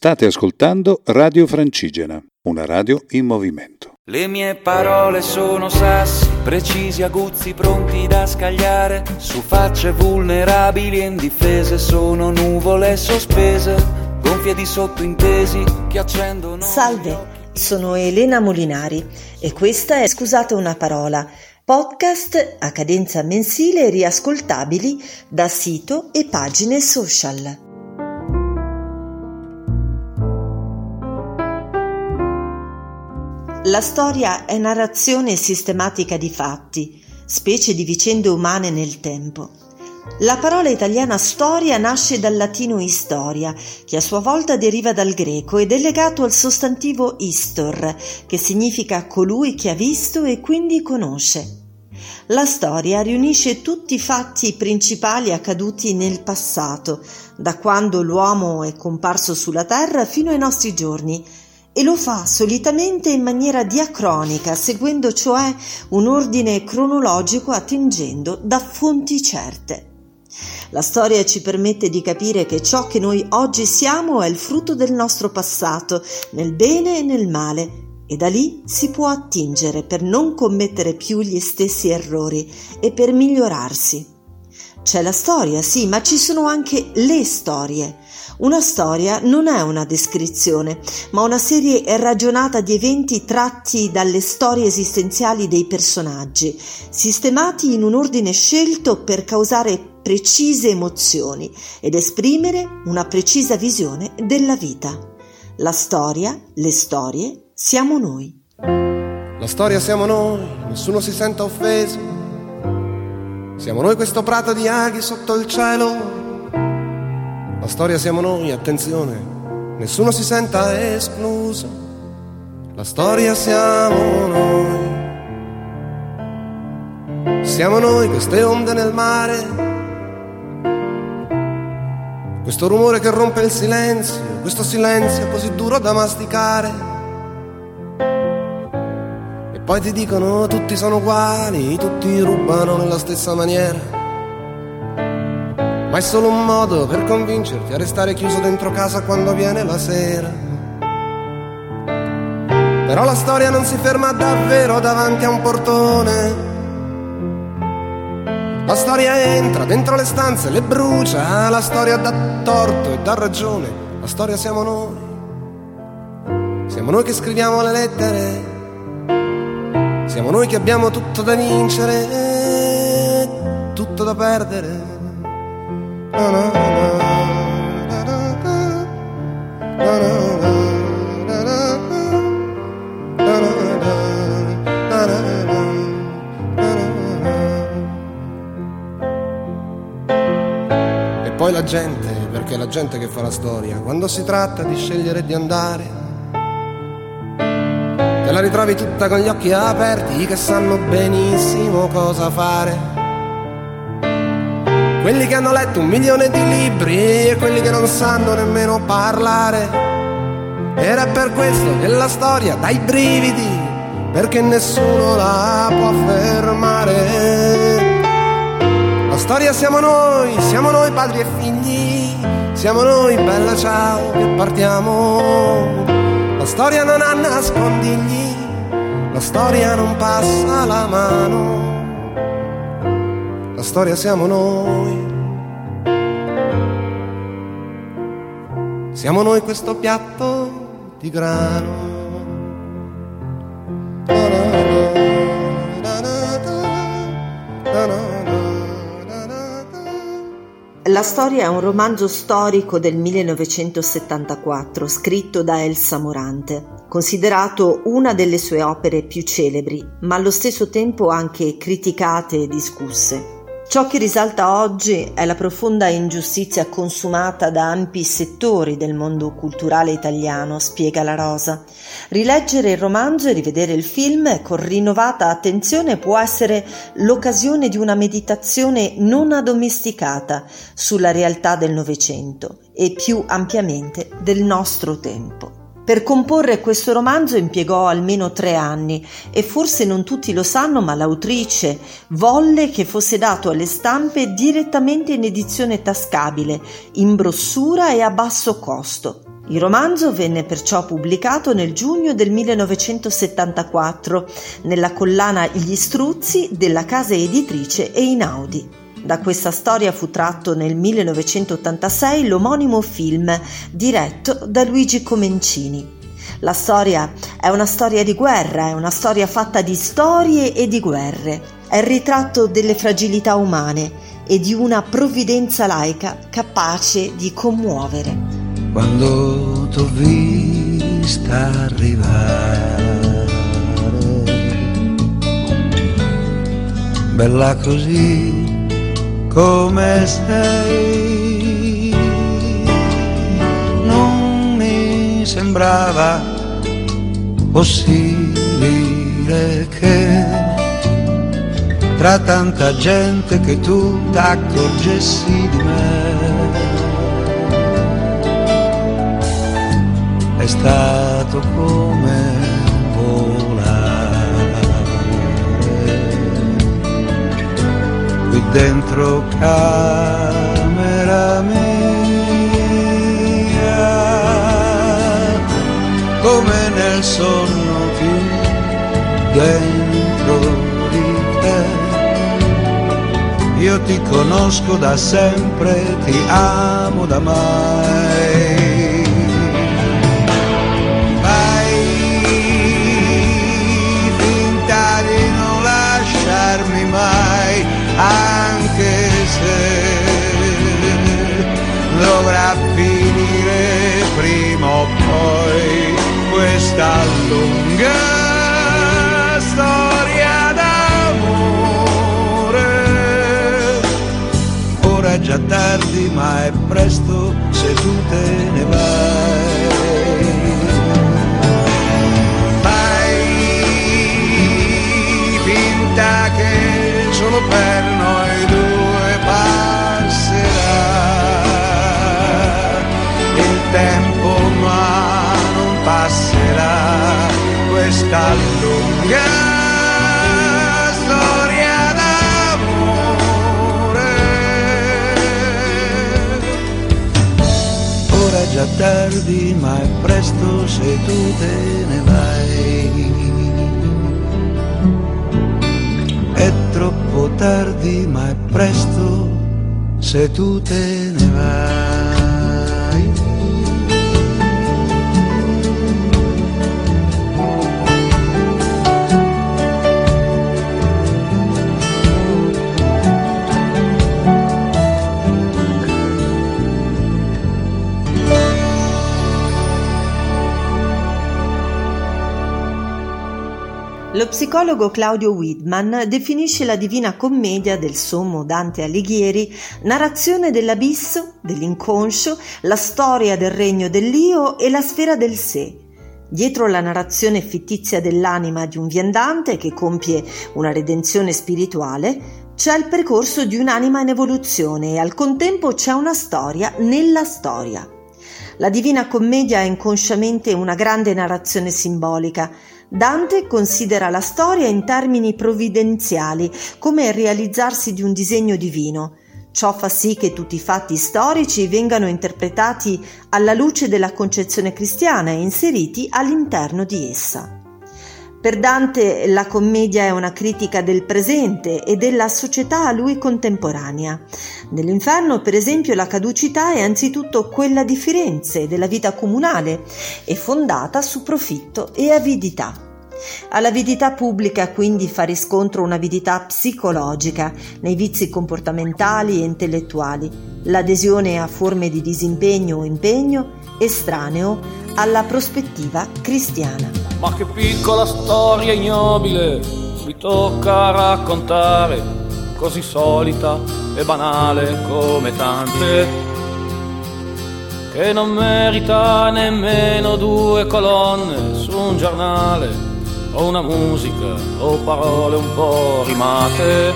State ascoltando Radio Francigena, una radio in movimento. Le mie parole sono sassi, precisi, aguzzi, pronti da scagliare. Su facce vulnerabili e indifese sono nuvole sospese, gonfie di sottointesi che accendono. Salve, sono Elena Molinari e questa è Scusate una parola, podcast a cadenza mensile riascoltabili da sito e pagine social. La storia è narrazione sistematica di fatti, specie di vicende umane nel tempo. La parola italiana storia nasce dal latino historia, che a sua volta deriva dal greco ed è legato al sostantivo istor, che significa colui che ha visto e quindi conosce. La storia riunisce tutti i fatti principali accaduti nel passato, da quando l'uomo è comparso sulla Terra fino ai nostri giorni, e lo fa solitamente in maniera diacronica, seguendo cioè un ordine cronologico attingendo da fonti certe. La storia ci permette di capire che ciò che noi oggi siamo è il frutto del nostro passato, nel bene e nel male, e da lì si può attingere per non commettere più gli stessi errori e per migliorarsi. C'è la storia, sì, ma ci sono anche le storie. Una storia non è una descrizione, ma una serie ragionata di eventi tratti dalle storie esistenziali dei personaggi, sistemati in un ordine scelto per causare precise emozioni ed esprimere una precisa visione della vita. La storia, le storie, siamo noi. La storia siamo noi, nessuno si senta offeso. Siamo noi questo prato di aghi sotto il cielo la storia siamo noi, attenzione, nessuno si senta escluso. La storia siamo noi. Siamo noi queste onde nel mare. Questo rumore che rompe il silenzio, questo silenzio così duro da masticare. Poi ti dicono tutti sono uguali, tutti rubano nella stessa maniera ma è solo un modo per convincerti a restare chiuso dentro casa quando viene la sera. Però la storia non si ferma davvero davanti a un portone. La storia entra dentro le stanze, le brucia, la storia dà torto e dà ragione. La storia siamo noi. Siamo noi che scriviamo le lettere. Siamo noi che abbiamo tutto da vincere, tutto da perdere. E poi la gente, perché è la gente che fa la storia, quando si tratta di scegliere di andare, te la ritrovi tutta con gli occhi aperti che sanno benissimo cosa fare quelli che hanno letto un milione di libri e quelli che non sanno nemmeno parlare. Era per questo che la storia dà i brividi, perché nessuno la può fermare. La storia siamo noi, siamo noi padri e figli, siamo noi bella ciao che partiamo. Storia non ha nascondigli, la storia non passa la mano la storia siamo noi. Siamo noi questo piatto di grano. La storia è un romanzo storico del 1974 scritto da Elsa Morante, considerato una delle sue opere più celebri, ma allo stesso tempo anche criticate e discusse. Ciò che risalta oggi è la profonda ingiustizia consumata da ampi settori del mondo culturale italiano, spiega la Rosa. Rileggere il romanzo e rivedere il film con rinnovata attenzione può essere l'occasione di una meditazione non addomesticata sulla realtà del Novecento e più ampiamente del nostro tempo. Per comporre questo romanzo impiegò almeno tre anni e forse non tutti lo sanno, ma l'autrice volle che fosse dato alle stampe direttamente in edizione tascabile, in brossura e a basso costo. Il romanzo venne perciò pubblicato nel giugno del 1974 nella collana Gli Struzzi della casa editrice Einaudi. Da questa storia fu tratto nel 1986 l'omonimo film diretto da Luigi Comencini. La storia è una storia di guerra, è una storia fatta di storie e di guerre. È il ritratto delle fragilità umane e di una provvidenza laica capace di commuovere. Quando t'ho vista arrivare, bella così come sei, non mi sembrava possibile che tra tanta gente che tu t'accorgessi di me. È stato come dentro camera mia, come nel sonno più dentro di te. Io ti conosco da sempre, ti amo da mai. Questa lunga storia d'amore. Ora è già tardi, ma è presto se tu te ne vai. Tardi, ma è presto se tu te ne vai. È troppo tardi, ma è presto se tu te ne vai. Lo psicologo Claudio Widman definisce la Divina Commedia del sommo Dante Alighieri narrazione dell'abisso, dell'inconscio, la storia del regno dell'io e la sfera del sé. Dietro la narrazione fittizia dell'anima di un viandante che compie una redenzione spirituale c'è il percorso di un'anima in evoluzione e al contempo c'è una storia nella storia. La Divina Commedia è inconsciamente una grande narrazione simbolica. Dante considera la storia in termini provvidenziali, come il realizzarsi di un disegno divino. Ciò fa sì che tutti i fatti storici vengano interpretati alla luce della concezione cristiana e inseriti all'interno di essa. Per Dante la commedia è una critica del presente e della società a lui contemporanea. Nell'inferno, per esempio, la caducità è anzitutto quella di Firenze, della vita comunale, e fondata su profitto e avidità. All'avidità pubblica quindi fa riscontro un'avidità psicologica nei vizi comportamentali e intellettuali, l'adesione a forme di disimpegno o impegno estraneo alla prospettiva cristiana. Ma che piccola storia ignobile mi tocca raccontare, così solita e banale come tante, che non merita nemmeno due colonne su un giornale, o una musica, o parole un po' rimate,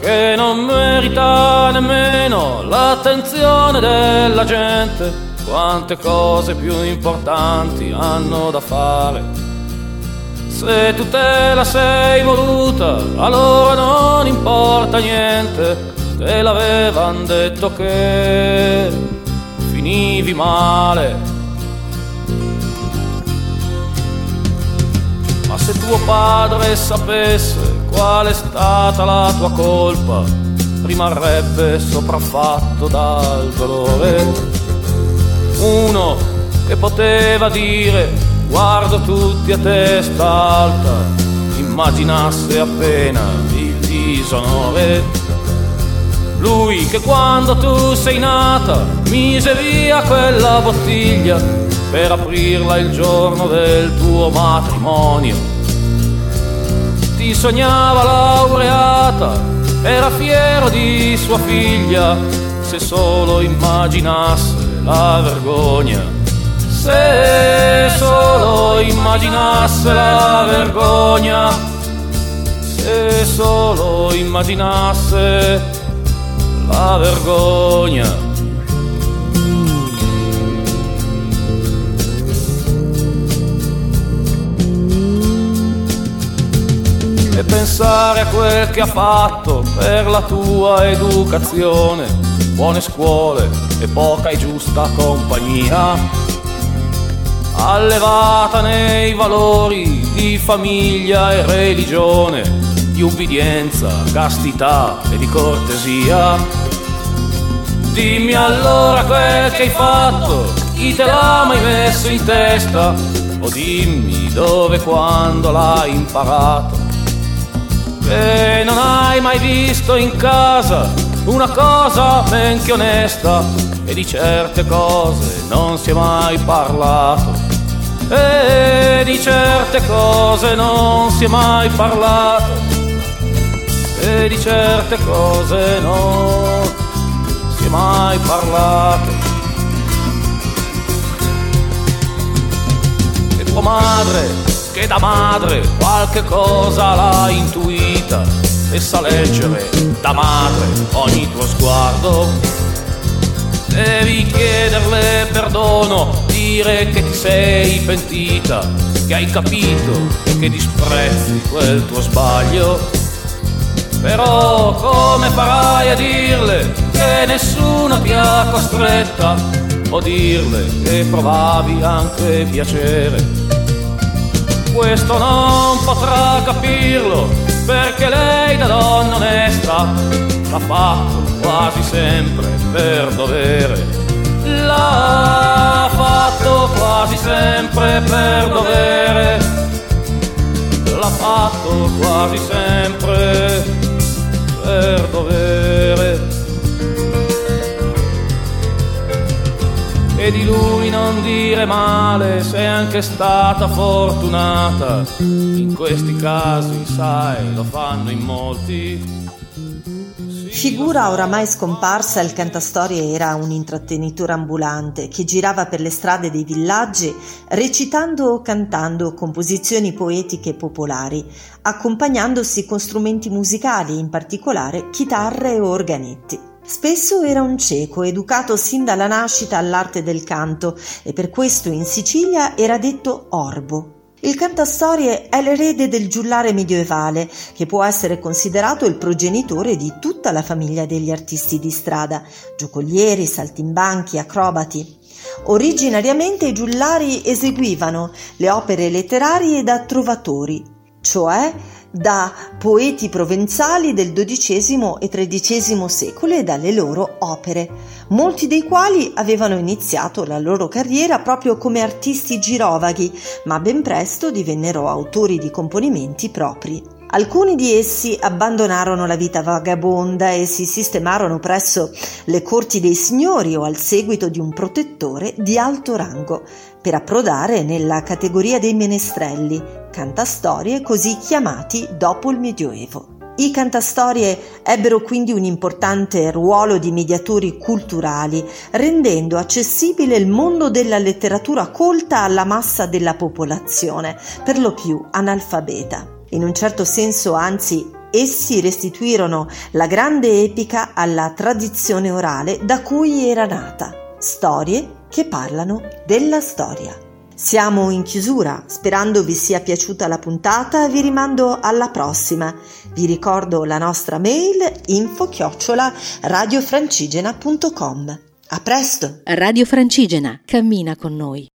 che non merita nemmeno l'attenzione della gente quante cose più importanti hanno da fare. Se tu te la sei voluta, allora non importa niente, te l'avevan detto che finivi male. Ma se tuo padre sapesse qual è stata la tua colpa, rimarrebbe sopraffatto dal dolore. Uno che poteva dire guardo tutti a testa alta, immaginasse appena il disonore lui che quando tu sei nata mise via quella bottiglia per aprirla il giorno del tuo matrimonio. Ti sognava laureata, era fiero di sua figlia, se solo immaginasse la vergogna. Se solo immaginasse la vergogna, se solo immaginasse la vergogna. E pensare a quel che ha fatto per la tua educazione, buone scuole e poca e giusta compagnia allevata nei valori di famiglia e religione, di ubbidienza, castità e di cortesia. Dimmi allora quel che hai fatto, chi te l'ha mai messo in testa, o dimmi dove e quando l'hai imparato. Che non hai mai visto in casa una cosa men che onesta, e di certe cose non si è mai parlato. E di certe cose non si è mai parlato e di certe cose non si è mai parlato. E tua madre, che da madre qualche cosa l'ha intuita e sa leggere da madre ogni tuo sguardo. Devi chiederle perdono, dire che ti sei pentita, che hai capito e che disprezzi quel tuo sbaglio però come farai a dirle che nessuno ti ha costretta o dirle che provavi anche piacere? Questo non potrà capirlo perché lei da donna onesta l'ha fatto quasi sempre per dovere. L'ha fatto quasi sempre per dovere. L'ha fatto quasi sempre per dovere. Di lui non dire male, sei anche stata fortunata. In questi casi, sai, lo fanno in molti. Figura oramai scomparsa, il cantastorie era un intrattenitore ambulante che girava per le strade dei villaggi recitando o cantando composizioni poetiche popolari, accompagnandosi con strumenti musicali, in particolare chitarre e organetti. Spesso era un cieco, educato sin dalla nascita all'arte del canto e per questo in Sicilia era detto orbo. Il cantastorie è l'erede del giullare medievale, che può essere considerato il progenitore di tutta la famiglia degli artisti di strada, giocolieri, saltimbanchi, acrobati. Originariamente i giullari eseguivano le opere letterarie da trovatori, cioè da poeti provenzali del XII e XIII secolo e dalle loro opere, molti dei quali avevano iniziato la loro carriera proprio come artisti girovaghi, ma ben presto divennero autori di componimenti propri. Alcuni di essi abbandonarono la vita vagabonda e si sistemarono presso le corti dei signori o al seguito di un protettore di alto rango, per approdare nella categoria dei menestrelli, cantastorie così chiamati dopo il Medioevo. I cantastorie ebbero quindi un importante ruolo di mediatori culturali, rendendo accessibile il mondo della letteratura colta alla massa della popolazione, per lo più analfabeta. In un certo senso, anzi, essi restituirono la grande epica alla tradizione orale da cui era nata. Storie che parlano della storia. Siamo in chiusura, sperando vi sia piaciuta la puntata, vi rimando alla prossima. Vi ricordo la nostra mail info chiocciola radiofrancigena.com. A presto! Radio Francigena, cammina con noi.